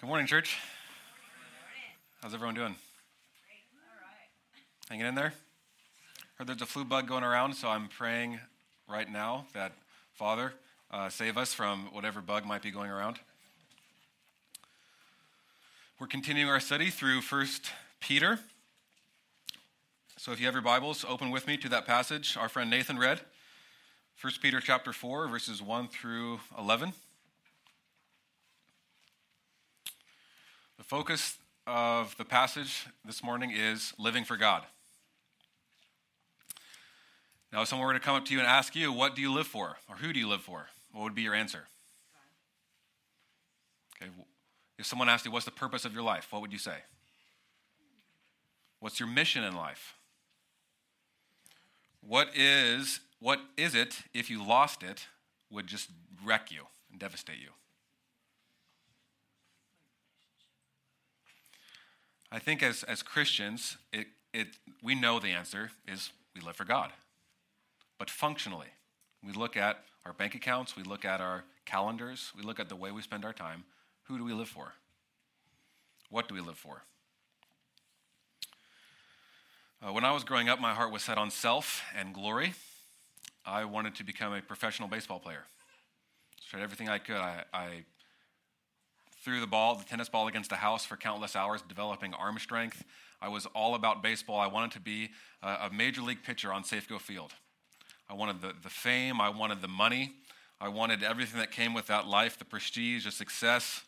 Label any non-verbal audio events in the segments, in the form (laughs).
Good morning, church. How's everyone doing? Hanging in there? Heard there's a flu bug going around, so I'm praying right now that Father uh, save us from whatever bug might be going around. We're continuing our study through First Peter. So if you have your Bibles, open with me to that passage our friend Nathan read. 1 Peter chapter 4, verses 1 through 11. The focus of the passage this morning is living for God. Now, if someone were to come up to you and ask you, What do you live for? or Who do you live for? What would be your answer? Okay. If someone asked you, What's the purpose of your life? What would you say? What's your mission in life? What is, what is it, if you lost it, would just wreck you and devastate you? I think as, as Christians, it, it, we know the answer is we live for God. But functionally, we look at our bank accounts, we look at our calendars, we look at the way we spend our time. Who do we live for? What do we live for? Uh, when I was growing up, my heart was set on self and glory. I wanted to become a professional baseball player. Tried everything I could. I, I threw the ball, the tennis ball against the house for countless hours, developing arm strength. I was all about baseball. I wanted to be a, a major league pitcher on Safeco Field. I wanted the, the fame, I wanted the money, I wanted everything that came with that life, the prestige, the success.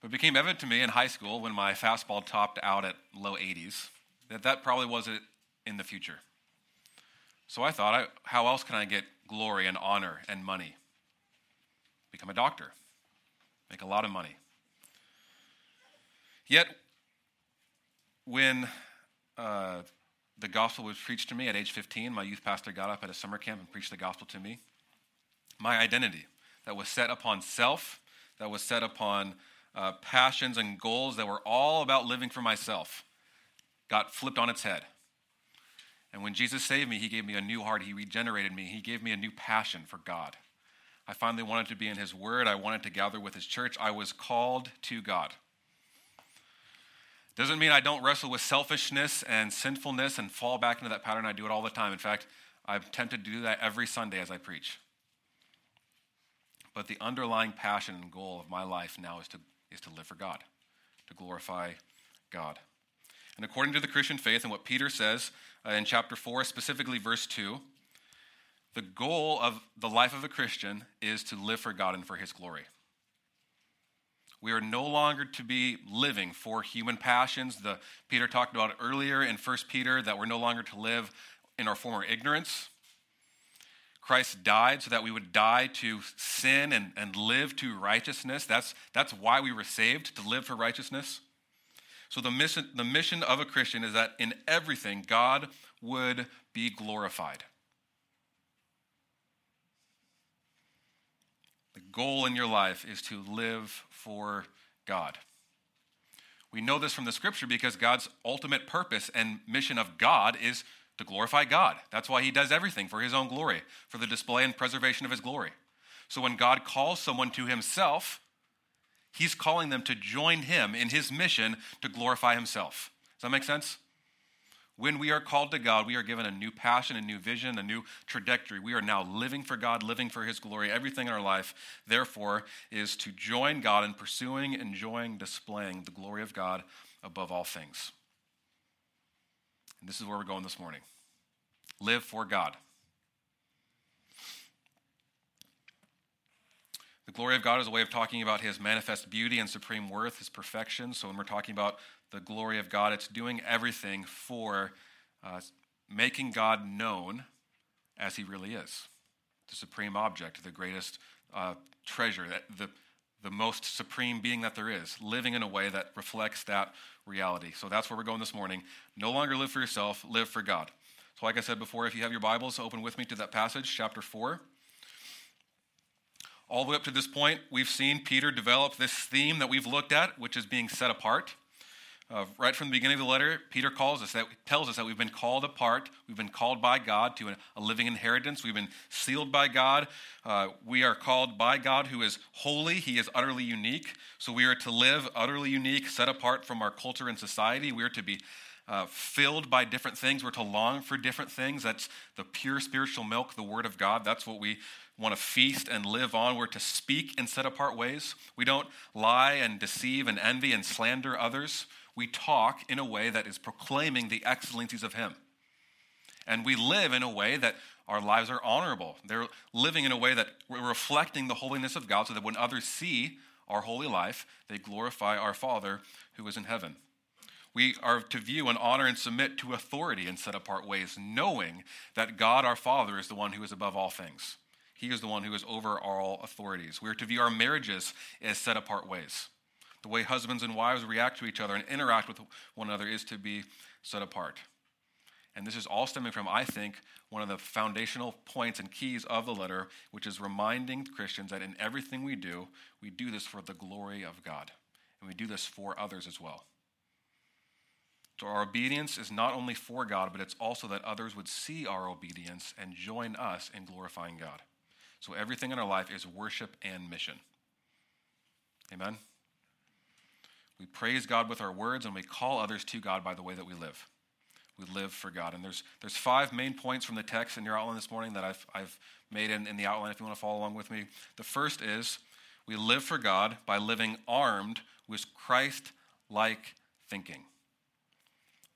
But it became evident to me in high school when my fastball topped out at low 80s that that probably wasn't in the future. So I thought, I, how else can I get glory and honor and money? Become a doctor make a lot of money. Yet, when uh, the gospel was preached to me at age 15, my youth pastor got up at a summer camp and preached the gospel to me. My identity that was set upon self, that was set upon uh, passions and goals that were all about living for myself, got flipped on its head. And when Jesus saved me, he gave me a new heart. He regenerated me. He gave me a new passion for God. I finally wanted to be in His Word. I wanted to gather with His church. I was called to God. Doesn't mean I don't wrestle with selfishness and sinfulness and fall back into that pattern. I do it all the time. In fact, I'm tempted to do that every Sunday as I preach. But the underlying passion and goal of my life now is to, is to live for God, to glorify God. And according to the Christian faith and what Peter says uh, in chapter 4, specifically verse 2, the goal of the life of a Christian is to live for God and for His glory. We are no longer to be living for human passions. The Peter talked about earlier in 1 Peter that we're no longer to live in our former ignorance. Christ died so that we would die to sin and, and live to righteousness. That's, that's why we were saved, to live for righteousness. So the mission, the mission of a Christian is that in everything, God would be glorified. Goal in your life is to live for God. We know this from the scripture because God's ultimate purpose and mission of God is to glorify God. That's why he does everything for his own glory, for the display and preservation of his glory. So when God calls someone to himself, he's calling them to join him in his mission to glorify himself. Does that make sense? When we are called to God, we are given a new passion, a new vision, a new trajectory. We are now living for God, living for His glory. Everything in our life, therefore, is to join God in pursuing, enjoying, displaying the glory of God above all things. And this is where we're going this morning. Live for God. The glory of God is a way of talking about his manifest beauty and supreme worth, his perfection. So when we're talking about the glory of God. It's doing everything for uh, making God known as he really is the supreme object, the greatest uh, treasure, the, the most supreme being that there is, living in a way that reflects that reality. So that's where we're going this morning. No longer live for yourself, live for God. So, like I said before, if you have your Bibles, open with me to that passage, chapter 4. All the way up to this point, we've seen Peter develop this theme that we've looked at, which is being set apart. Uh, right from the beginning of the letter, Peter calls us that tells us that we've been called apart. We've been called by God to a, a living inheritance. We've been sealed by God. Uh, we are called by God, who is holy. He is utterly unique. So we are to live utterly unique, set apart from our culture and society. We are to be uh, filled by different things. We're to long for different things. That's the pure spiritual milk, the Word of God. That's what we want to feast and live on. We're to speak in set apart ways. We don't lie and deceive and envy and slander others we talk in a way that is proclaiming the excellencies of Him. And we live in a way that our lives are honorable. They're living in a way that we're reflecting the holiness of God so that when others see our holy life, they glorify our Father who is in heaven. We are to view and honor and submit to authority in set apart ways, knowing that God our Father is the one who is above all things. He is the one who is over all authorities. We are to view our marriages as set apart ways. The way husbands and wives react to each other and interact with one another is to be set apart. And this is all stemming from, I think, one of the foundational points and keys of the letter, which is reminding Christians that in everything we do, we do this for the glory of God. And we do this for others as well. So our obedience is not only for God, but it's also that others would see our obedience and join us in glorifying God. So everything in our life is worship and mission. Amen? We praise God with our words and we call others to God by the way that we live. We live for God. And there's, there's five main points from the text in your outline this morning that I've, I've made in, in the outline if you want to follow along with me. The first is we live for God by living armed with Christ like thinking.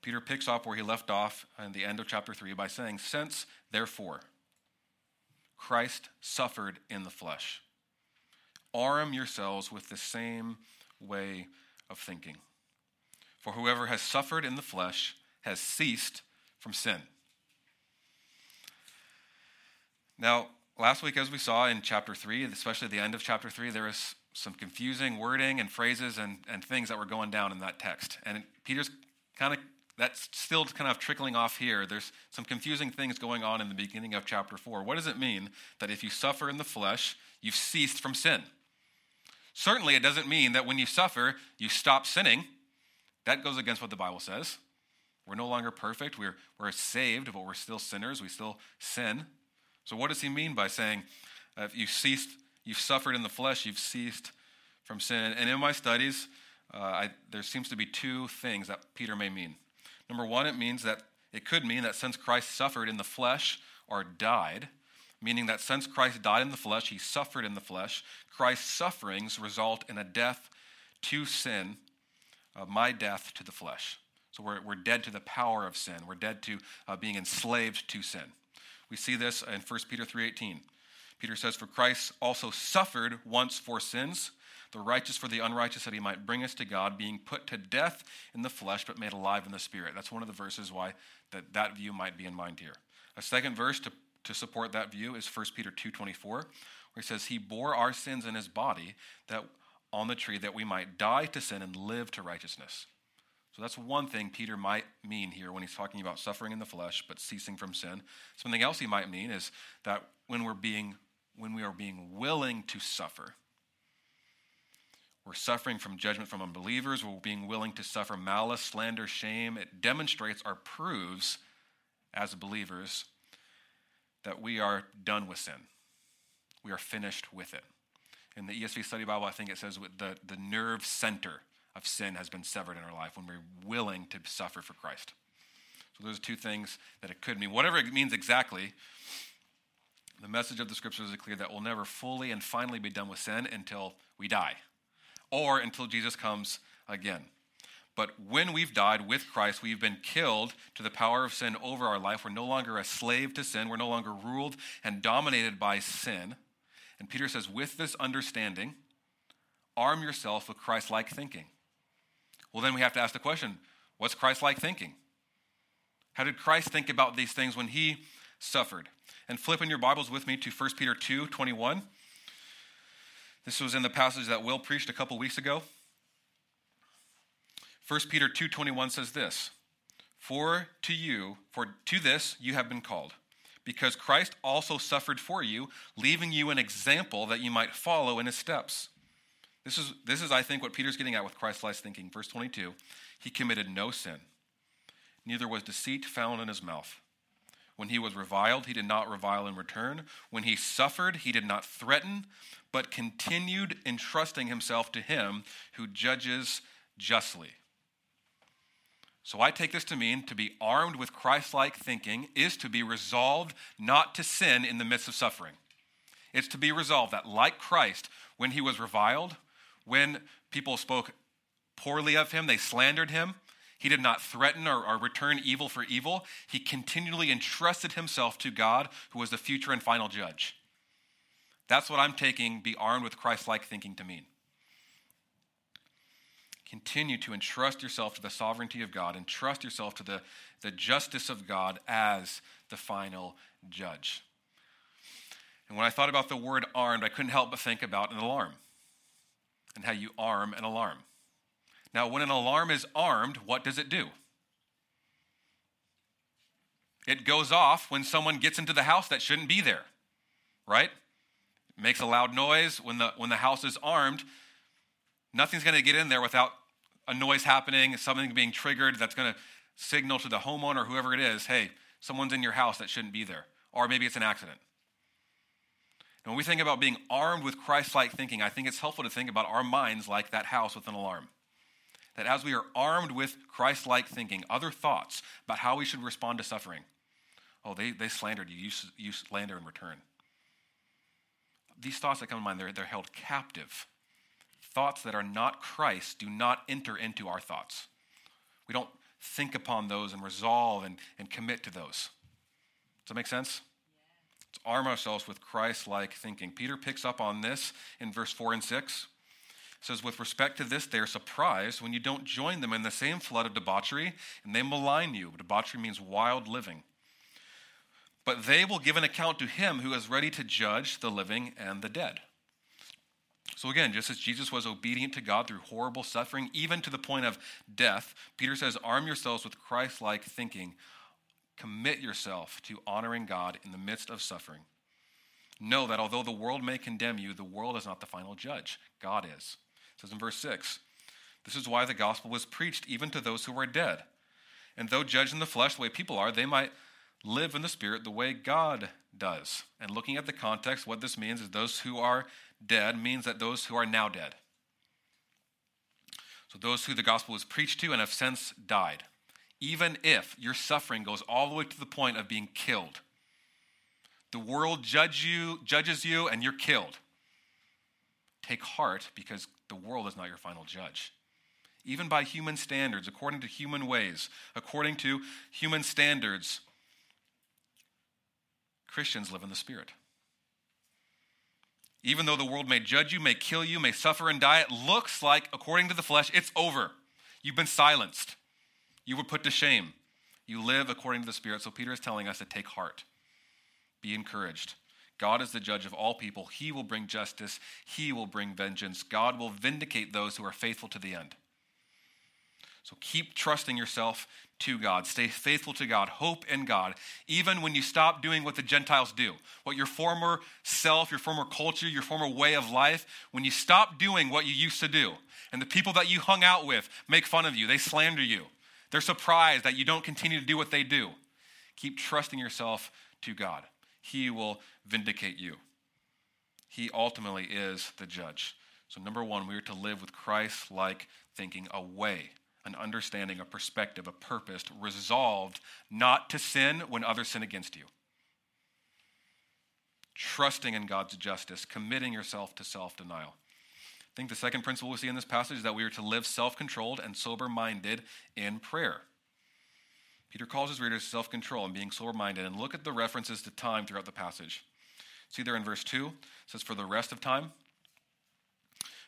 Peter picks up where he left off in the end of chapter 3 by saying, Since, therefore, Christ suffered in the flesh, arm yourselves with the same way of thinking. For whoever has suffered in the flesh has ceased from sin. Now, last week, as we saw in chapter 3, especially the end of chapter 3, there is some confusing wording and phrases and, and things that were going down in that text. And Peter's kind of, that's still kind of trickling off here. There's some confusing things going on in the beginning of chapter 4. What does it mean that if you suffer in the flesh, you've ceased from sin? Certainly, it doesn't mean that when you suffer, you stop sinning. That goes against what the Bible says. We're no longer perfect. We're, we're saved, but we're still sinners. We still sin. So, what does he mean by saying, uh, if you ceased, you've suffered in the flesh, you've ceased from sin? And in my studies, uh, I, there seems to be two things that Peter may mean. Number one, it means that it could mean that since Christ suffered in the flesh or died, meaning that since Christ died in the flesh, he suffered in the flesh. Christ's sufferings result in a death to sin, uh, my death to the flesh. So we're, we're dead to the power of sin. We're dead to uh, being enslaved to sin. We see this in 1 Peter 3.18. Peter says, For Christ also suffered once for sins, the righteous for the unrighteous, that he might bring us to God, being put to death in the flesh, but made alive in the spirit. That's one of the verses why that, that view might be in mind here. A second verse to to support that view is 1 Peter 2:24, where he says he bore our sins in his body that on the tree that we might die to sin and live to righteousness. So that's one thing Peter might mean here when he's talking about suffering in the flesh but ceasing from sin. Something else he might mean is that when we're being when we are being willing to suffer, we're suffering from judgment from unbelievers, we're being willing to suffer malice, slander, shame. It demonstrates or proves as believers that we are done with sin. We are finished with it. In the ESV Study Bible, I think it says the, the nerve center of sin has been severed in our life when we're willing to suffer for Christ. So those are two things that it could mean. Whatever it means exactly, the message of the scriptures is clear that we'll never fully and finally be done with sin until we die or until Jesus comes again. But when we've died with Christ, we've been killed to the power of sin over our life. We're no longer a slave to sin. We're no longer ruled and dominated by sin. And Peter says, with this understanding, arm yourself with Christ like thinking. Well, then we have to ask the question what's Christ like thinking? How did Christ think about these things when he suffered? And flip in your Bibles with me to 1 Peter 2 21. This was in the passage that Will preached a couple weeks ago. 1 Peter 2:21 says this, "For to you, for to this you have been called, because Christ also suffered for you, leaving you an example that you might follow in his steps." This is, this is, I think, what Peter's getting at with Christ-like thinking. Verse 22 He committed no sin, neither was deceit found in his mouth. When he was reviled, he did not revile in return. When he suffered, he did not threaten, but continued entrusting himself to him who judges justly. So I take this to mean to be armed with Christ like thinking is to be resolved not to sin in the midst of suffering. It's to be resolved that, like Christ, when he was reviled, when people spoke poorly of him, they slandered him, he did not threaten or, or, return evil for evil. He continually entrusted himself to God, who was the future and final judge. That's what I'm taking be armed with Christ like thinking to mean. Continue to entrust yourself to the sovereignty of God and trust yourself to the, the justice of God as the final judge. And when I thought about the word armed, I couldn't help but think about an alarm and how you arm an alarm. Now, when an alarm is armed, what does it do? It goes off when someone gets into the house that shouldn't be there, right? It makes a loud noise. When the, when the house is armed, nothing's going to get in there without a noise happening, something being triggered that's going to signal to the homeowner whoever it is hey, someone's in your house that shouldn't be there. Or maybe it's an accident. And when we think about being armed with Christ like thinking, I think it's helpful to think about our minds like that house with an alarm. That as we are armed with Christ like thinking, other thoughts about how we should respond to suffering. Oh, they, they slandered you, you, slander in return. These thoughts that come to mind, they're, they're held captive. Thoughts that are not Christ do not enter into our thoughts. We don't think upon those and resolve and, and commit to those. Does that make sense? Let's arm ourselves with Christ like thinking. Peter picks up on this in verse 4 and 6. Says, With respect to this, they are surprised when you don't join them in the same flood of debauchery, and they malign you. Debauchery means wild living. But they will give an account to him who is ready to judge the living and the dead. So, again, just as Jesus was obedient to God through horrible suffering, even to the point of death, Peter says, Arm yourselves with Christ like thinking, Commit yourself to honoring God in the midst of suffering. Know that although the world may condemn you, the world is not the final judge. God is. It says in verse 6 This is why the gospel was preached even to those who are dead. And though judged in the flesh the way people are, they might live in the spirit the way God does. And looking at the context, what this means is those who are dead means that those who are now dead. So those who the gospel was preached to and have since died even if your suffering goes all the way to the point of being killed. The world judge you, judges you and you're killed. Take heart because the world is not your final judge. Even by human standards, according to human ways, according to human standards, Christians live in the Spirit. Even though the world may judge you, may kill you, may suffer and die, it looks like, according to the flesh, it's over. You've been silenced you were put to shame. You live according to the Spirit. So Peter is telling us to take heart, be encouraged. God is the judge of all people. He will bring justice, He will bring vengeance. God will vindicate those who are faithful to the end. So keep trusting yourself to God. Stay faithful to God. Hope in God, even when you stop doing what the Gentiles do, what your former self, your former culture, your former way of life, when you stop doing what you used to do, and the people that you hung out with make fun of you, they slander you, they're surprised that you don't continue to do what they do. Keep trusting yourself to God. He will vindicate you. He ultimately is the judge. So, number one, we are to live with Christ like thinking, a way, an understanding, a perspective, a purpose, resolved not to sin when others sin against you. Trusting in God's justice, committing yourself to self denial. I think the second principle we see in this passage is that we are to live self controlled and sober minded in prayer. Peter calls his readers self control and being sober minded. And look at the references to time throughout the passage. See there in verse 2, it says, For the rest of time.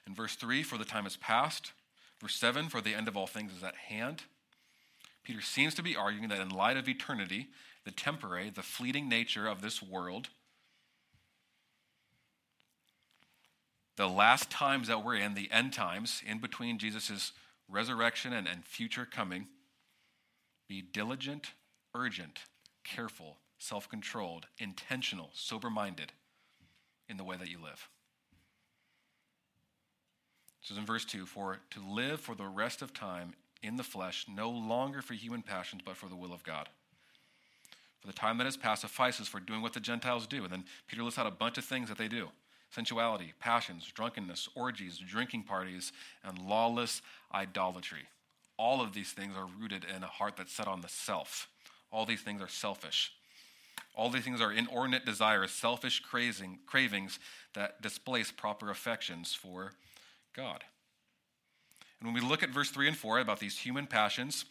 In verse 3, For the time is past. Verse 7, For the end of all things is at hand. Peter seems to be arguing that in light of eternity, the temporary, the fleeting nature of this world, the last times that we're in, the end times, in between Jesus' resurrection and, and future coming, be diligent, urgent, careful, self controlled, intentional, sober minded in the way that you live. So in verse 2 For to live for the rest of time in the flesh, no longer for human passions, but for the will of God. For the time that has passed suffices for doing what the Gentiles do. And then Peter lists out a bunch of things that they do sensuality, passions, drunkenness, orgies, drinking parties, and lawless idolatry. All of these things are rooted in a heart that's set on the self. All these things are selfish. All these things are inordinate desires, selfish craving, cravings that displace proper affections for God. And when we look at verse 3 and 4 about these human passions,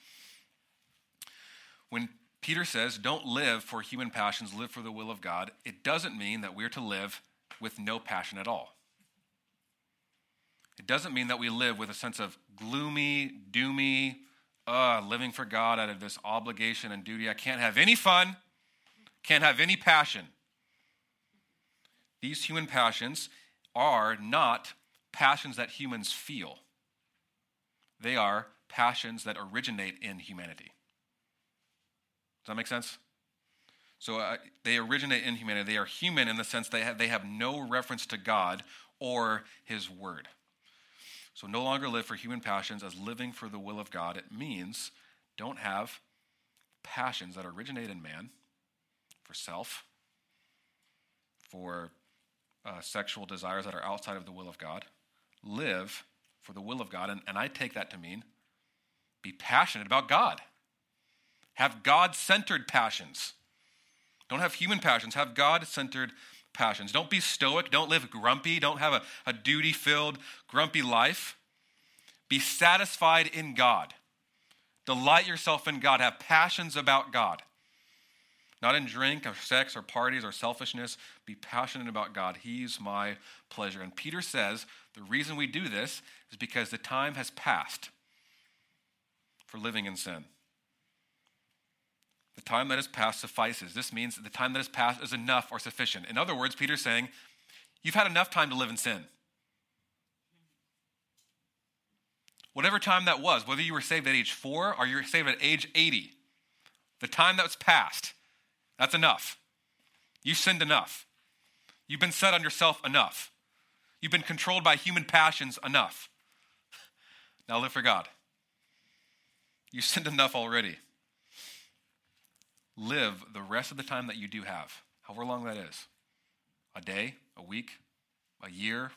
when Peter says, don't live for human passions, live for the will of God, it doesn't mean that we're to live with no passion at all. It doesn't mean that we live with a sense of gloomy, doomy, uh, living for God out of this obligation and duty. I can't have any fun, can't have any passion. These human passions are not passions that humans feel, they are passions that originate in humanity. Does that make sense? So uh, they originate in humanity. They are human in the sense they have, they have no reference to God or His Word. So no longer live for human passions as living for the will of God. It means don't have passions that originate in man for self, for uh, sexual desires that are outside of the will of God. Live for the will of God. And, and I take that to mean be passionate about God. Have God centered passions. Don't have human passions, have God centered passions. Don't be stoic. Don't live grumpy. Don't have a, a duty filled, grumpy life. Be satisfied in God. Delight yourself in God. Have passions about God. Not in drink or sex or parties or selfishness. Be passionate about God. He's my pleasure. And Peter says the reason we do this is because the time has passed for living in sin. The time that has passed suffices. This means the time that has passed is enough or sufficient. In other words, Peter's saying, You've had enough time to live in sin. Whatever time that was, whether you were saved at age four or you were saved at age 80, the time that was passed, that's enough. You've sinned enough. You've been set on yourself enough. You've been controlled by human passions enough. Now live for God. You've sinned enough already live the rest of the time that you do have, however long that is a day, a week, a year,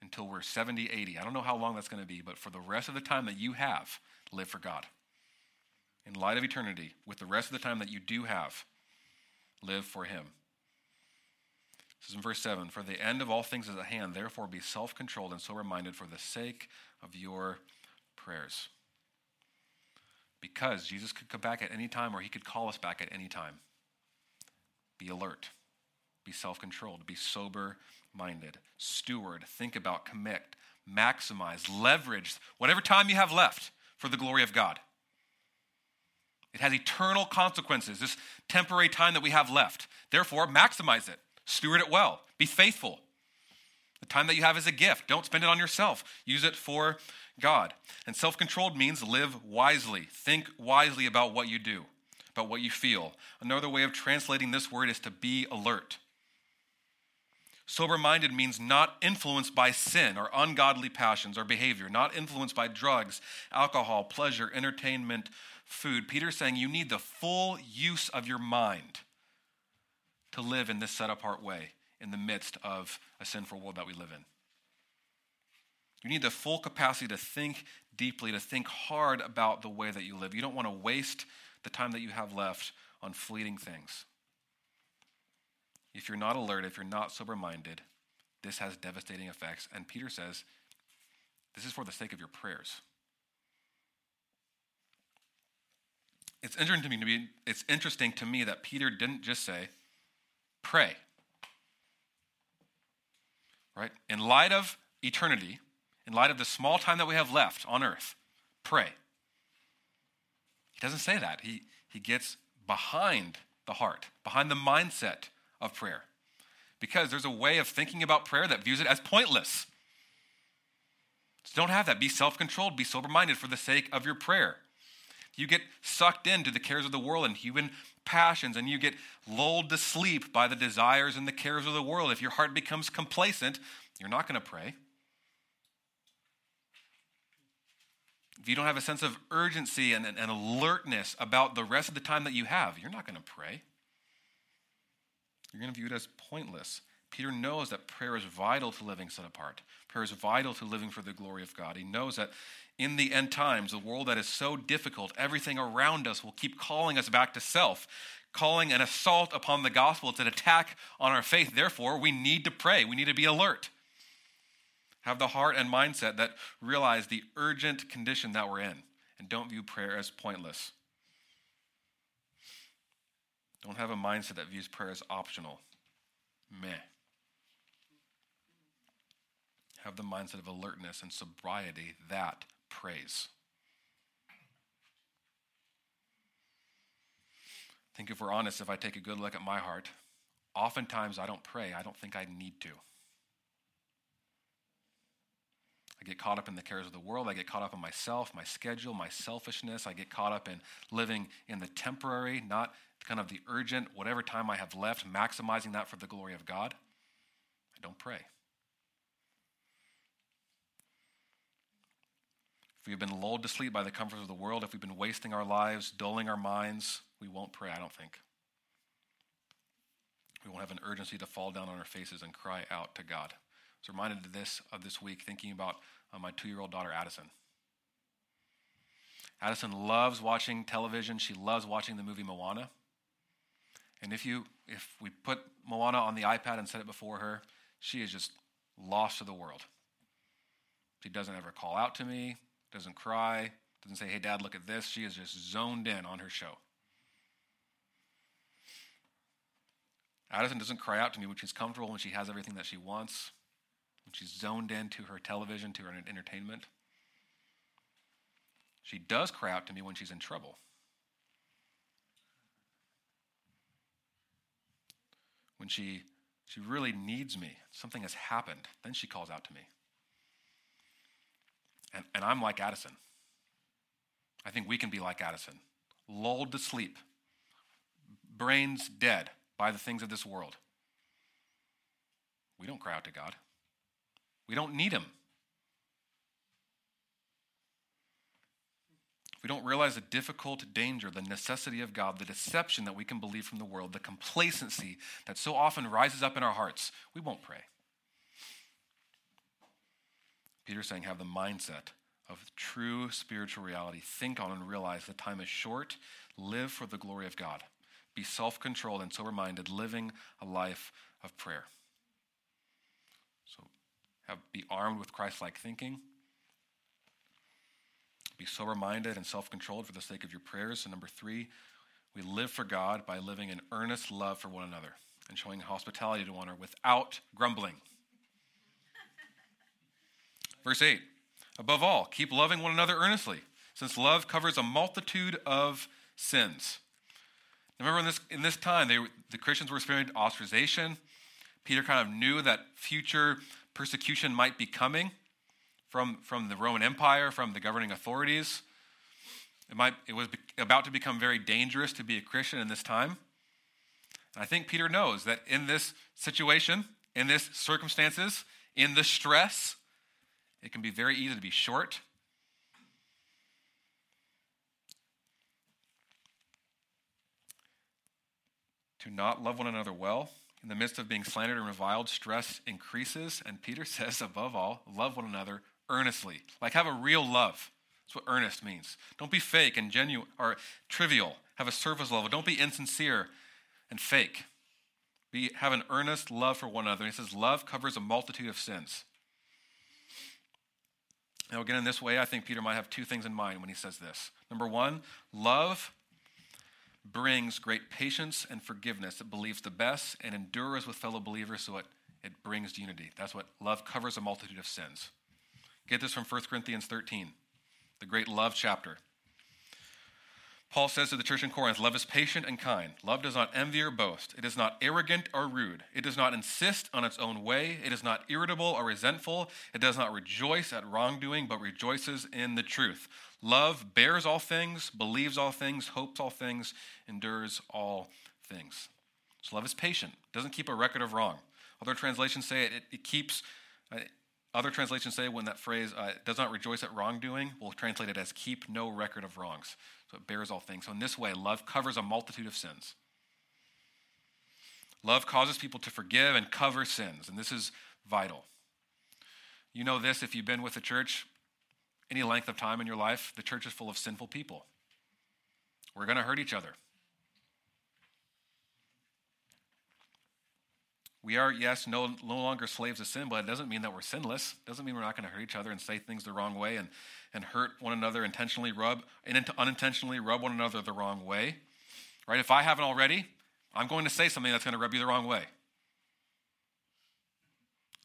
until we're 70, 80. I don't know how long that's going to be, but for the rest of the time that you have, live for God. In light of eternity, with the rest of the time that you do have, live for Him. This is in verse 7 For the end of all things is at hand, therefore be self controlled and sober minded for the sake of your prayers because Jesus could come back at any time or he could call us back at any time. Be alert, be self controlled, be sober minded, steward, think about, commit, maximize, leverage whatever time you have left for the glory of God. It has eternal consequences, this temporary time that we have left. Therefore, maximize it, steward it well, be faithful. The time that you have is a gift. Don't spend it on yourself. Use it for God. And self controlled means live wisely, think wisely about what you do, about what you feel. Another way of translating this word is to be alert. Sober minded means not influenced by sin or ungodly passions or behavior, not influenced by drugs, alcohol, pleasure, entertainment, food. Peter's saying you need the full use of your mind to live in this set apart way in the midst of a sinful world that we live in. You need the full capacity to think deeply, to think hard about the way that you live. You don't want to waste the time that you have left on fleeting things. If you're not alert, if you're not sober minded, this has devastating effects. And Peter says, this is for the sake of your prayers. It's interesting to me, it's interesting to me that Peter didn't just say, pray. Right? In light of eternity, in light of the small time that we have left on earth, pray. He doesn't say that. He, he gets behind the heart, behind the mindset of prayer. Because there's a way of thinking about prayer that views it as pointless. So don't have that. Be self controlled, be sober minded for the sake of your prayer. You get sucked into the cares of the world and human passions, and you get lulled to sleep by the desires and the cares of the world. If your heart becomes complacent, you're not going to pray. if you don't have a sense of urgency and, alertness about the rest of the time that you have, you're not going to pray. You're going to view it as pointless. Peter knows that prayer is vital to living set apart. Prayer is vital to living for the glory of God. He knows that in the end times, a world that is so difficult, everything around us will keep calling us back to self, calling an assault upon the gospel. It's an attack on our faith. Therefore, we need to pray. We need to be alert. Have the heart and mindset that realize the urgent condition that we're in and don't view prayer as pointless. Don't have a mindset that views prayer as optional. Meh. Have the mindset of alertness and sobriety that prays. I think if we're honest, if I take a good look at my heart, oftentimes I don't pray. I don't think I need to. I get caught up in the cares of the world. I get caught up in myself, my schedule, my selfishness. I get caught up in living in the temporary, not kind of the urgent, whatever time I have left, maximizing that for the glory of God. I don't pray. If we've been lulled to sleep by the comforts of the world, if we've been wasting our lives, dulling our minds, we won't pray, I don't think. We won't have an urgency to fall down on our faces and cry out to God I was reminded of this of this week thinking about uh, my two-year-old daughter Addison. Addison loves watching television. She loves watching the movie Moana. And if you if we put Moana on the iPad and set it before her, she is just lost to the world. She doesn't ever call out to me, doesn't cry, doesn't say, "Hey dad, look at this." She is just zoned in on her show. Addison doesn't cry out to me when she's comfortable, when she has everything that she wants when she's zoned in to her television, to her entertainment. She does cry out to me when she's in trouble. When she, she really needs me, something has happened, then she calls out to me. And, and I'm like Addison. I think we can be like Addison, lulled to sleep, brains dead by the things of this world. We don't cry out to God. We don't need him. We don't realize the difficult danger, the necessity of God, the deception that we can believe from the world, the complacency that so often rises up in our hearts, we won't pray. Peter's saying, have the mindset of true spiritual reality. Think on and realize the time is short. Live for the glory of God. Be self controlled and sober minded, living a life of prayer So have, be armed with Christ like thinking. Be sober minded and self controlled for the sake of your prayers. And number three, we live for God by living in earnest love for one another and showing hospitality to one another without grumbling. Verse 8 Above all, keep loving one another earnestly, since love covers a multitude of sins. Remember, in this, in this time, they, the Christians were experiencing ostracization. Peter kind of knew that future persecution might be coming from, from the Roman Empire, from the governing authorities. It, might, it was about to become very dangerous to be a Christian in this time. And I think Peter knows that in this situation, in this circumstances, in the stress, it can be very easy to be short. To not love one another well in the midst of being slandered and reviled, stress increases. And Peter (laughs) says, above all, love one another earnestly. Like have a real love. That's what earnest means. Don't be fake and genuine or trivial. Have a surface level. Don't be insincere and fake. Be, have an earnest love for one another. And he says, love covers a multitude of sins. Now, again, in this way, I think Peter might have two things in mind when he says this. Number one, love brings great patience and forgiveness. It believes the best and endures with fellow believers, so it, it brings unity. That's what love covers a multitude of sins. Get this from 1 Corinthians 13, the great love chapter. Paul says to the church in Corinth, Love is patient and kind. Love does not envy or boast. It is not arrogant or rude. It does not insist on its own way. It is not irritable or resentful. It does not rejoice at wrongdoing, but rejoices in the truth. Love bears all things, believes all things, hopes all things, endures all things. So love is patient, doesn't keep a record of wrong. Other translations say it, it, it keeps uh, Other translations say when that phrase uh, does not rejoice at wrongdoing, we'll translate it as keep no record of wrongs. So it bears all things. So in this way, love covers a multitude of sins. Love causes people to forgive and cover sins, and this is vital. You know this if you've been with the church any length of time in your life, the church is full of sinful people. We're going to hurt each other. We are, yes, no, no longer slaves of sin, but it doesn't mean that we're sinless. It doesn't mean we're not going to hurt each other and say things the wrong way and, and hurt one another intentionally, rub, and unintentionally rub one another the wrong way. Right? If I haven't already, I'm going to say something that's going to rub you the wrong way.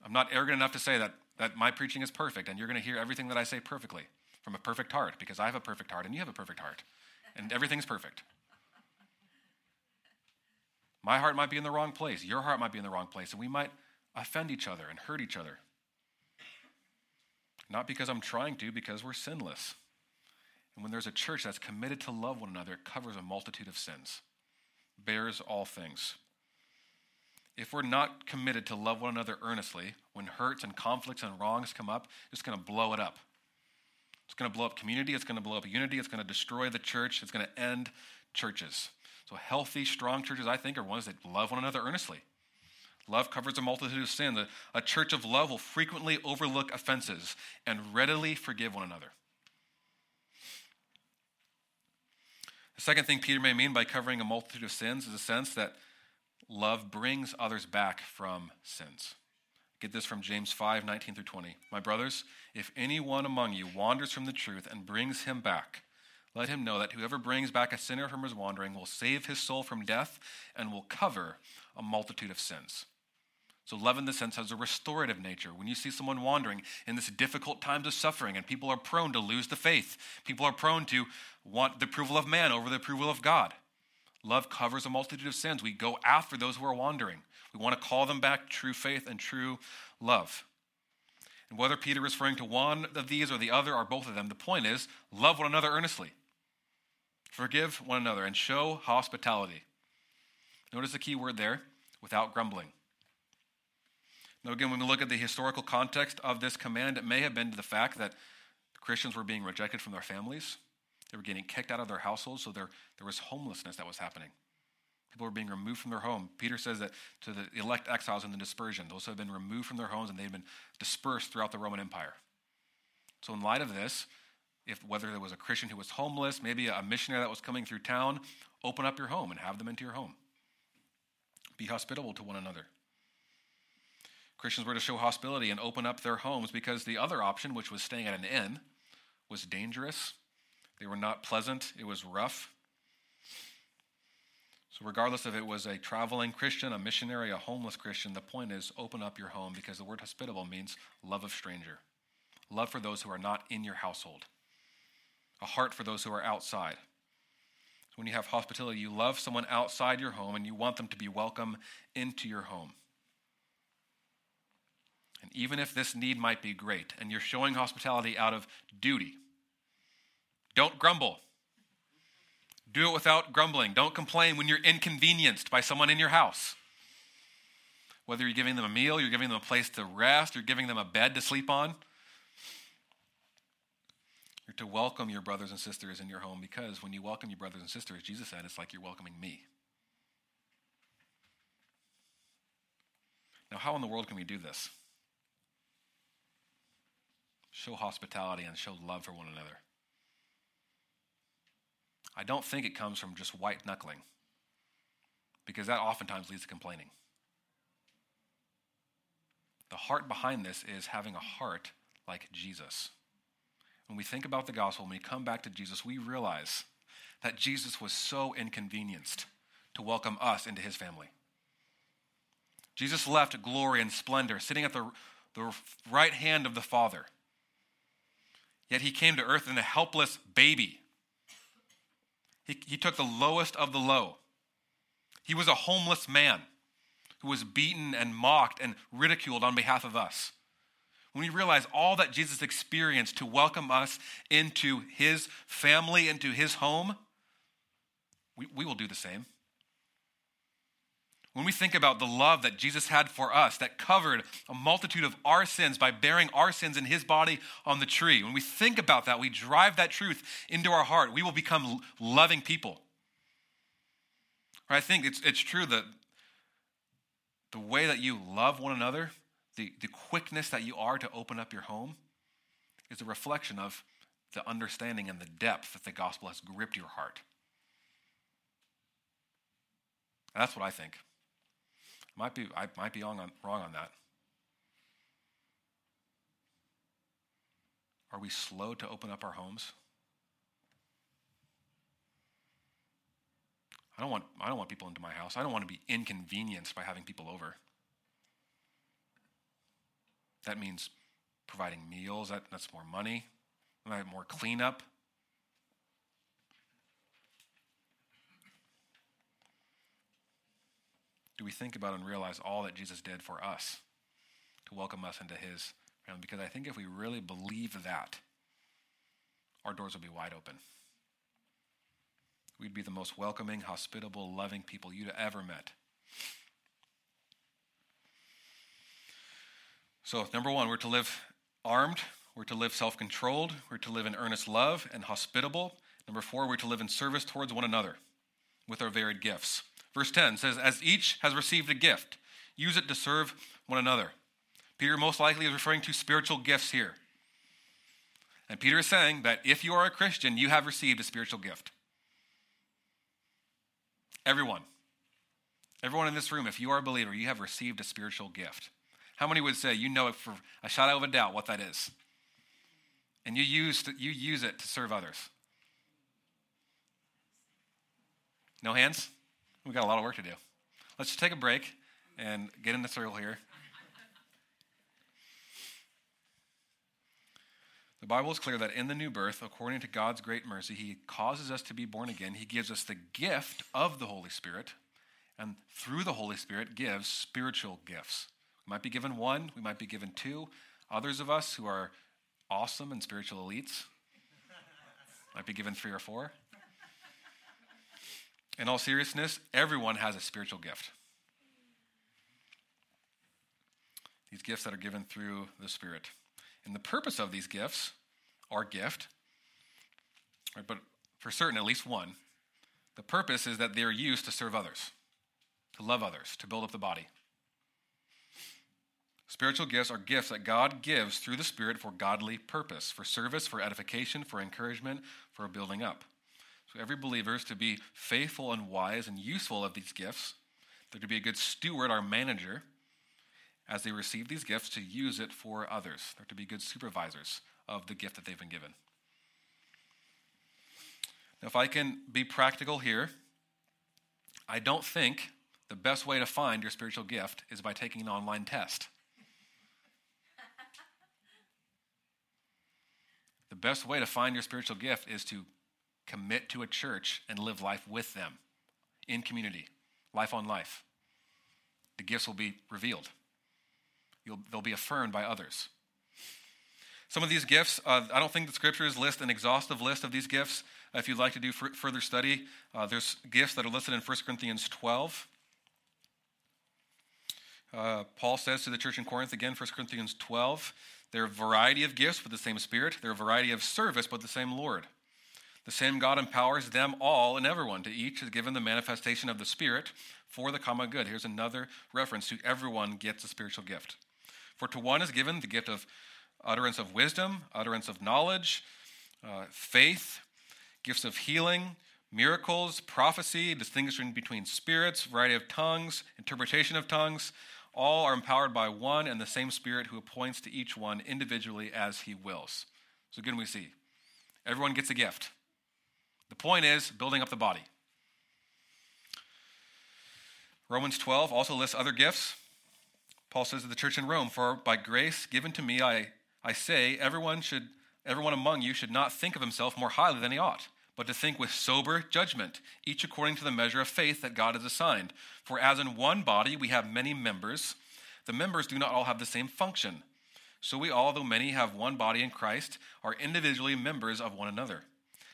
I'm not arrogant enough to say that, that my preaching is perfect and you're going to hear everything that I say perfectly from a perfect heart because I have a perfect heart and you have a perfect heart and everything's perfect. My heart might be in the wrong place. Your heart might be in the wrong place. And we might offend each other and hurt each other. Not because I'm trying to, because we're sinless. And when there's a church that's committed to love one another, it covers a multitude of sins, bears all things. If we're not committed to love one another earnestly, when hurts and conflicts and wrongs come up, it's going to blow it up. It's going to blow up community, it's going to blow up unity, it's going to destroy the church, it's going to end churches. So, healthy, strong churches, I think, are ones that love one another earnestly. Love covers a multitude of sins. A, a church of love will frequently overlook offenses and readily forgive one another. The second thing Peter may mean by covering a multitude of sins is a sense that love brings others back from sins. Get this from James 5 19 through 20. My brothers, if anyone among you wanders from the truth and brings him back, let him know that whoever brings back a sinner from his wandering will save his soul from death and will cover a multitude of sins. So, love in the sense has a restorative nature. When you see someone wandering in this difficult times of suffering, and people are prone to lose the faith, people are prone to want the approval of man over the approval of God. Love covers a multitude of sins. We go after those who are wandering. We want to call them back true faith and true love. And whether Peter is referring to one of these or the other or both of them, the point is love one another earnestly. Forgive one another and show hospitality. Notice the key word there without grumbling. Now, again, when we look at the historical context of this command, it may have been to the fact that Christians were being rejected from their families. They were getting kicked out of their households, so there, there was homelessness that was happening. People were being removed from their home. Peter says that to the elect exiles in the dispersion, those have been removed from their homes and they've been dispersed throughout the Roman Empire. So, in light of this, if whether there was a Christian who was homeless, maybe a missionary that was coming through town, open up your home and have them into your home. Be hospitable to one another. Christians were to show hospitality and open up their homes because the other option, which was staying at an inn, was dangerous. They were not pleasant, it was rough. So, regardless if it was a traveling Christian, a missionary, a homeless Christian, the point is open up your home because the word hospitable means love of stranger, love for those who are not in your household a heart for those who are outside. So when you have hospitality, you love someone outside your home and you want them to be welcome into your home. And even if this need might be great and you're showing hospitality out of duty, don't grumble. Do it without grumbling. Don't complain when you're inconvenienced by someone in your house. Whether you're giving them a meal, you're giving them a place to rest, you're giving them a bed to sleep on, you're to welcome your brothers and sisters in your home because when you welcome your brothers and sisters, Jesus said, it's like you're welcoming me. Now, how in the world can we do this? Show hospitality and show love for one another. I don't think it comes from just white knuckling, because that oftentimes leads to complaining. The heart behind this is having a heart like Jesus when we think about the gospel, when we come back to Jesus, we realize that Jesus was so inconvenienced to welcome us into his family. Jesus left glory and splendor, sitting at the, the right hand of the Father. Yet he came to earth in a helpless baby. He, he took the lowest of the low. He was a homeless man who was beaten and mocked and ridiculed on behalf of us when we realize all that Jesus experienced to welcome us into his family, into his home, we, we will do the same. When we think about the love that Jesus had for us, that covered a multitude of our sins by bearing our sins in his body on the tree, when we think about that, we drive that truth into our heart, we will become loving people. I think it's, it's true that the way that you love one another, the, the quickness that you are to open up your home, is a reflection of the understanding and the depth that the gospel has gripped your heart. That's what I think. Might be, I might be wrong on, wrong on that. Are we slow to open up our homes? I don't want, I don't want people into my house. I don't want to be inconvenienced by having people over. That means providing meals, that, that's more money, more cleanup. Do we think about and realize all that Jesus did for us to welcome us into his family? Because I think if we really believe that, our doors will be wide open. We'd be the most welcoming, hospitable, loving people you'd ever met. So, number one, we're to live armed, we're to live self controlled, we're to live in earnest love and hospitable. Number four, we're to live in service towards one another with our varied gifts. Verse 10 says, As each has received a gift, use it to serve one another. Peter most likely is referring to spiritual gifts here. And Peter is saying that if you are a Christian, you have received a spiritual gift. Everyone. Everyone in this room, if you are a believer, you have received a spiritual gift. How many would say you know it for a shadow of a doubt what that is? And you use, you use it to serve others. No hands? We've got a lot of work to do. Let's take a break and get in the circle here. The Bible is clear that in the new birth, according to God's great mercy, He causes us to be born again. He gives us the gift of the Holy Spirit, and through the Holy Spirit, gives spiritual gifts. We might be given one, we might be given two. Others of us who are awesome and spiritual elites might be given three or four in all seriousness, everyone has a spiritual gift. These gifts that are given through the Spirit. And the purpose of these gifts, our gift, right, but for certain, at least one, the purpose is that they're used to serve others, to love others, to build up the body. Spiritual gifts are gifts that God gives through the Spirit for godly purpose, for service, for edification, for encouragement, for building up. So every believer is to be faithful and wise and useful of these gifts. They're to be a good steward, our manager, as they receive these gifts to use it for others. They're to be good supervisors of the gift that they've been given. Now, if I can be practical here, I don't think the best way to find your spiritual gift is by taking an online test. (laughs) the best way to find your spiritual gift is to commit to a church and live life with them in community, life on life. The gifts will be revealed, You'll, they'll be affirmed by others. Some of these gifts, uh, I don't think the scriptures list an exhaustive list of these gifts. Uh, if you'd like to do f- further study, uh, there's gifts that are listed in 1 Corinthians 12. Uh, Paul says to the church in Corinth, again, 1 Corinthians 12, there are a variety of gifts, but the same Spirit. There are a variety of service, but the same Lord. The same God empowers them all and everyone. To each is given the manifestation of the Spirit for the common good. Here's another reference to everyone gets a spiritual gift. For to one is given the gift of utterance of wisdom, utterance of knowledge, uh, faith, gifts of healing, miracles, prophecy, distinguishing between spirits, variety of tongues, interpretation of tongues. All are empowered by one and the same Spirit who appoints to each one individually as he wills. So again, we see everyone gets a gift. The point is building up the body. Romans 12 also lists other gifts. Paul says to the church in Rome, For by grace given to me, I, I say, everyone should everyone among you should not think of himself more highly than he ought, but to think with sober judgment, each according to the measure of faith that God has assigned. For as in one body we have many members, the members do not all have the same function. So we all, though many, have one body in Christ, are individually members of one another.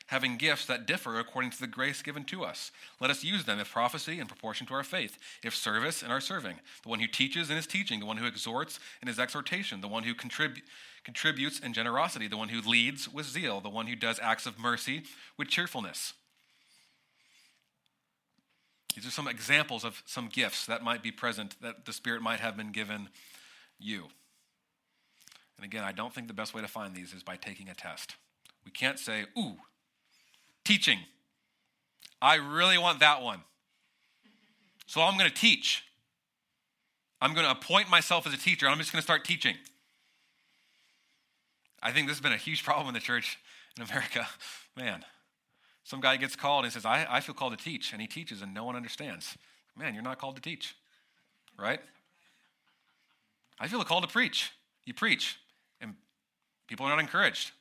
Having gifts that differ according to the grace given to us. Let us use them, if prophecy, in proportion to our faith, if service, in our serving, the one who teaches in his teaching, the one who exhorts in his exhortation, the one who contrib- contributes in generosity, the one who leads with zeal, the one who does acts of mercy with cheerfulness. These are some examples of some gifts that might be present that the Spirit might have been given you. And again, I don't think the best way to find these is by taking a test. We can't say, ooh, teaching. I really want that one. So I'm going to teach. I'm going to appoint myself as a teacher. And I'm just going to start teaching. I think this has been a huge problem in the church in America. (laughs) Man, some guy gets called and says, I, I feel called to teach. And he teaches and no one understands. Man, you're not called to teach, right? I feel a call to preach. You preach. And people are not encouraged.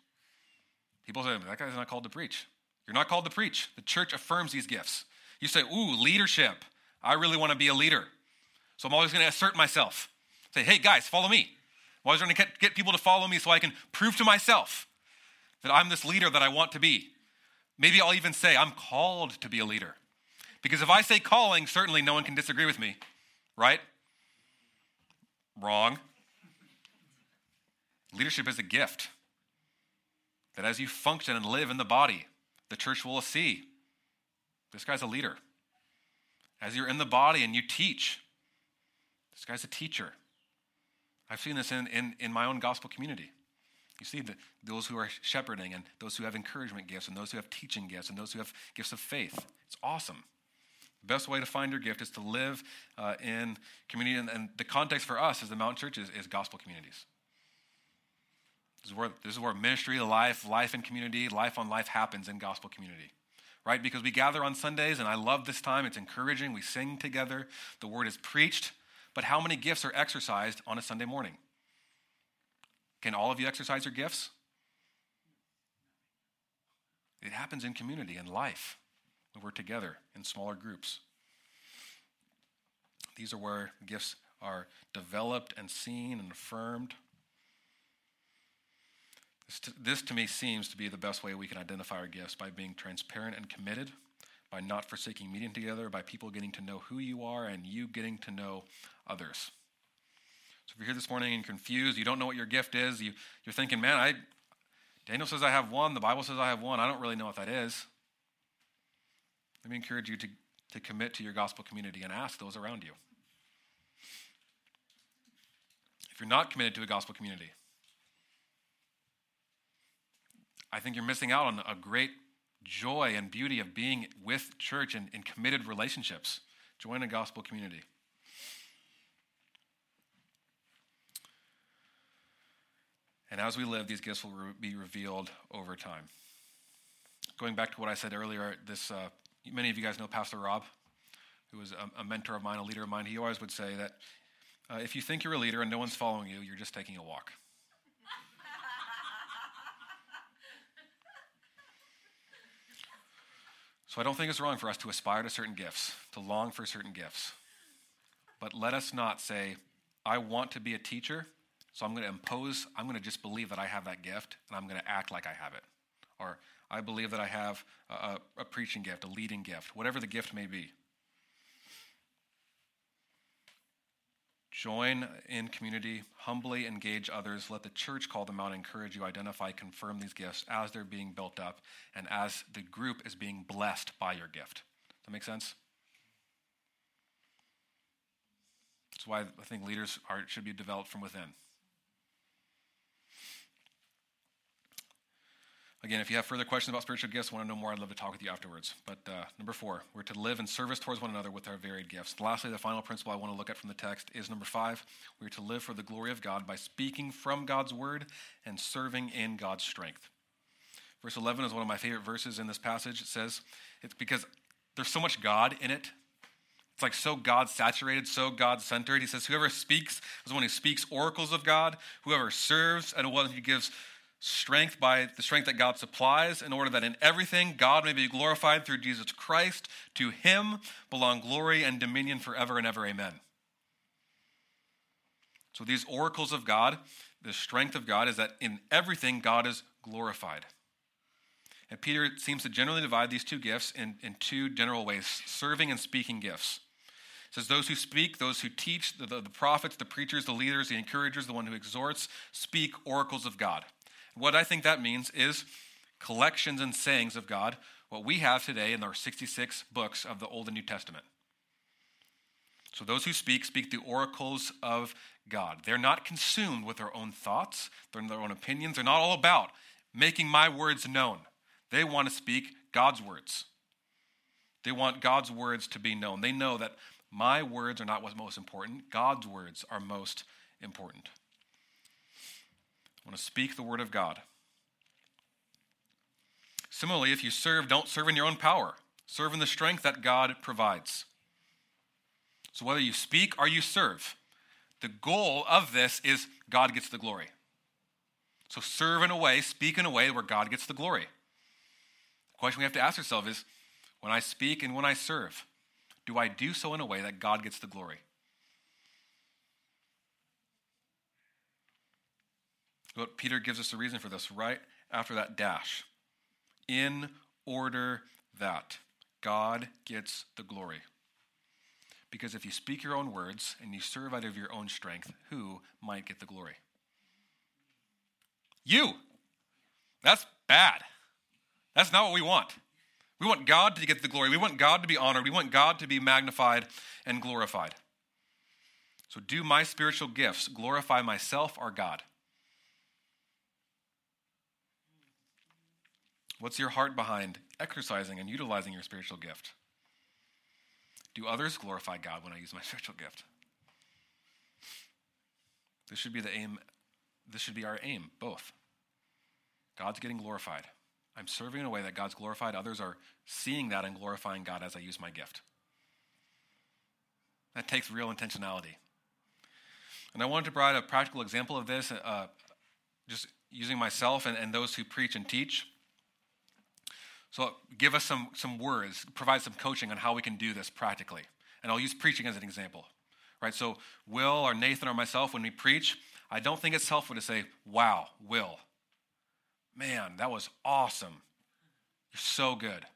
People say, that guy's not called to preach. You're not called to preach. The church affirms these gifts. You say, ooh, leadership. I really want to be a leader. So I'm always going to assert myself. Say, hey, guys, follow me. I'm always going to get people to follow me so I can prove to myself that I'm this leader that I want to be. Maybe I'll even say, I'm called to be a leader. Because if I say calling, certainly no one can disagree with me, right? Wrong. Leadership is a gift that as you function and live in the body, the church will see this guy's a leader. As you're in the body and you teach, this guy's a teacher. I've seen this in, in, in my own gospel community. You see the, those who are shepherding and those who have encouragement gifts and those who have teaching gifts and those who have gifts of faith. It's awesome. The best way to find your gift is to live uh, in community. And, and, the context for us as the Mountain Church is, is gospel communities. This is where, this is where ministry, life, life in community, life on life happens in gospel community. Right? Because we gather on Sundays, and I love this time. It's encouraging. We sing together. The word is preached. But how many gifts are exercised on a Sunday morning? Can all of you exercise your gifts? It happens in community, in life, when we're together in smaller groups. These are where gifts are developed and seen and affirmed. This to, this to me seems to be the best way we can identify our gifts by being transparent and committed, by not forsaking meeting together, by people getting to know who you are and you getting to know others. So if you're here this morning and confused, you don't know what your gift is, you, you're thinking, man, I, Daniel says I have one, the Bible says I have one, I don't really know what that is. Let me encourage you to, to commit to your gospel community and ask those around you. If you're not committed to a gospel community, I think you're missing out on a great joy and beauty of being with church and in committed relationships. Join a gospel community. And as we live, these gifts will re- be revealed over time. Going back to what I said earlier, this uh, many of you guys know Pastor Rob, who was a, a, mentor of mine, a leader of mine. He always would say that uh, if you think you're a leader and no one's following you, you're just taking a walk. So I don't think it's wrong for us to aspire to certain gifts, to long for certain gifts. But let us not say, I want to be a teacher, so I'm going to impose, I'm going to just believe that I have that gift, and I'm going to act like I have it. Or I believe that I have a, a preaching gift, a leading gift, whatever the gift may be. Join in community, humbly engage others. Let the church call them out, encourage you, identify, confirm these gifts as they're being built up and as the group is being blessed by your gift. Does that make sense? That's why I think leaders are, should be developed from within. Again, if you have further questions about spiritual gifts, want to know more, I'd love to talk with you afterwards. But uh, number four, we're to live in service towards one another with our varied gifts. Lastly, the final principle I want to look at from the text is number five, we're to live for the glory of God by speaking from God's word and serving in God's strength. Verse 11 is one of my favorite verses in this passage. It says, it's because there's so much God in it. It's like so God saturated, so God centered. He says, Whoever speaks is one who speaks oracles of God. Whoever serves and one who gives strength by the strength that God supplies, in order that in everything God may be glorified through Jesus Christ. To him belong glory and dominion forever and ever. Amen. So, these oracles of God, the strength of God, is that in everything God is glorified. And Peter seems to generally divide these two gifts in, in two general ways serving and speaking gifts. It says, Those who speak, those who teach, the, the, the prophets, the preachers, the leaders, the encouragers, the one who exhorts, speak oracles of God. What I think that means is collections and sayings of God, what we have today in our 66 books of the Old and New Testament. So those who speak, speak the oracles of God. They're not consumed with their own thoughts, their own opinions. They're not all about making my words known. They want to speak God's words. They want God's words to be known. They know that my words are not what's most important, God's words are most important. Want to speak the word of God. Similarly, if you serve, don't serve in your own power. Serve in the strength that God provides. So whether you speak or you serve, the goal of this is God gets the glory. So serve in a way, speak in a way where God gets the glory. The question we have to ask ourselves is when I speak and when I serve, do I do so in a way that God gets the glory? But Peter gives us a reason for this right after that dash. In order that God gets the glory. Because if you speak your own words and you serve out of your own strength, who might get the glory? You. That's bad. That's not what we want. We want God to get the glory. We want God to be honored. We want God to be magnified and glorified. So, do my spiritual gifts glorify myself or God? What's your heart behind exercising and utilizing your spiritual gift? Do others glorify God when I use my (laughs) spiritual gift? This should be the aim. This should be our aim, both. God's getting glorified. I'm serving in a way that God's glorified. Others are seeing that and glorifying God as I use my gift. That takes real intentionality. And I wanted to provide a practical example of this, uh, just using myself and, and those who preach and teach. So give us some, some words, provide some coaching on how we can do this practically. And I'll use preaching as an example. Right? So Will or Nathan or myself, when we preach, I don't think it's helpful to say, wow, Will. Man, that was awesome. You're so good.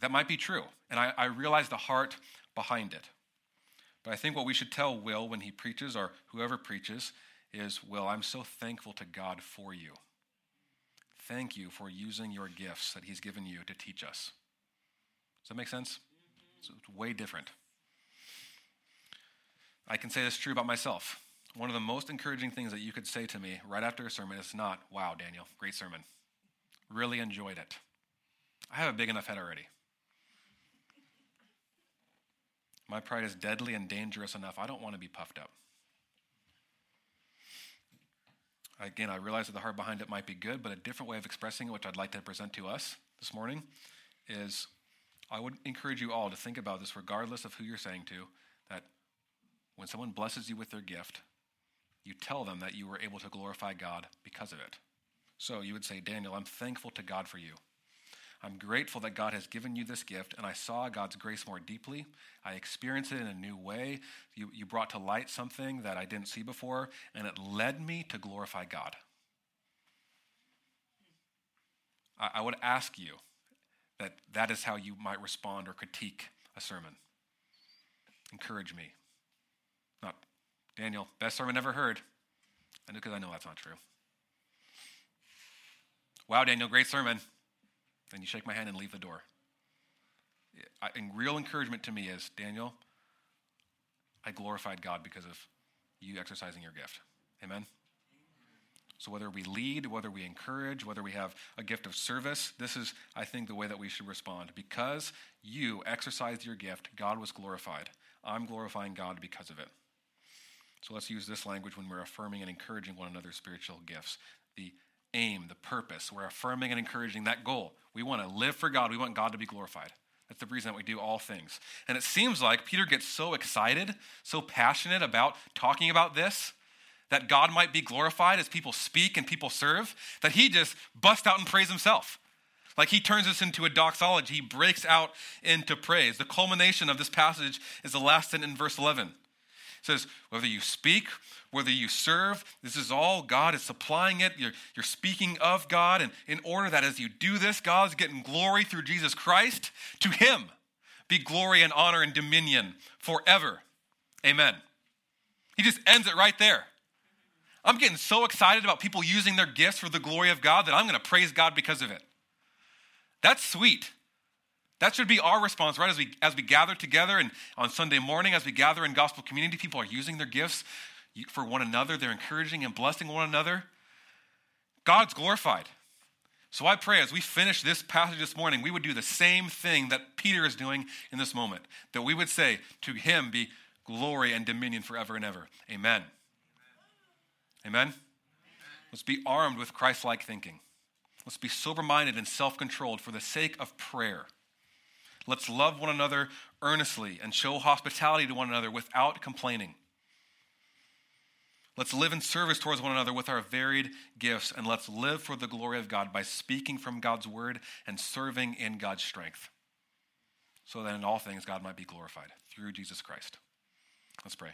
That might be true. And I, I realize the heart behind it. But I think what we should tell Will when he preaches or whoever preaches is, Will, I'm so thankful to God for you thank you for using your gifts that He's given you to teach us. Does that make sense? Mm-hmm. So it's way different. I can say this true about myself. One of the most encouraging things that you could say to me right after a sermon is not, wow, Daniel, great sermon. Really enjoyed it. I have a big enough head already. My pride is deadly and dangerous enough. I don't want to be puffed up. Again, I realize that the heart behind it might be good, but a different way of expressing it, which I'd like to present to us this morning, is I would encourage you all to think about this, regardless of who you're saying to, that when someone blesses you with their gift, you tell them that you were able to glorify God because of it. So you would say, Daniel, I'm thankful to God for you. I'm grateful that God has given you this gift, and I saw God's grace more deeply. I experienced it in a new way. You, you brought to light something that I didn't see before, and it led me to glorify God. I, I would ask you that that is how you might respond or critique a sermon. Encourage me. Not, Daniel, best sermon ever heard. I And because I know that's not true. Wow, Daniel, great sermon. And you shake my hand and leave the door. And real encouragement to me is Daniel, I glorified God because of you exercising your gift. Amen? So, whether we lead, whether we encourage, whether we have a gift of service, this is, I think, the way that we should respond. Because you exercised your gift, God was glorified. I'm glorifying God because of it. So, let's use this language when we're affirming and encouraging one another's spiritual gifts. The aim, the purpose. We're affirming and encouraging that goal. We want to live for God. We want God to be glorified. That's the reason that we do all things. And it seems like Peter gets so excited, so passionate about talking about this, that God might be glorified as people speak and people serve, that he just busts out and praise himself. Like he turns this into a doxology. He breaks out into praise. The culmination of this passage is the last sentence in verse 11. Says, whether you speak, whether you serve, this is all God is supplying it. You're, you're speaking of God. And in order that as you do this, God's getting glory through Jesus Christ, to Him be glory and honor and dominion forever. Amen. He just ends it right there. I'm getting so excited about people using their gifts for the glory of God that I'm going to praise God because of it. That's sweet. That should be our response, right? As we as we gather together and on Sunday morning, as we gather in gospel community, people are using their gifts for one another. They're encouraging and blessing one another. God's glorified. So I pray as we finish this passage this morning, we would do the same thing that Peter is doing in this moment. That we would say, To him be glory and dominion forever and ever. Amen. Amen. Amen? Let's be armed with Christ like thinking. Let's be sober minded and self controlled for the sake of prayer. Let's love one another earnestly and show hospitality to one another without complaining. Let's live in service towards one another with our varied gifts, and let's live for the glory of God by speaking from God's word and serving in God's strength, so that in all things God might be glorified through Jesus Christ. Let's pray.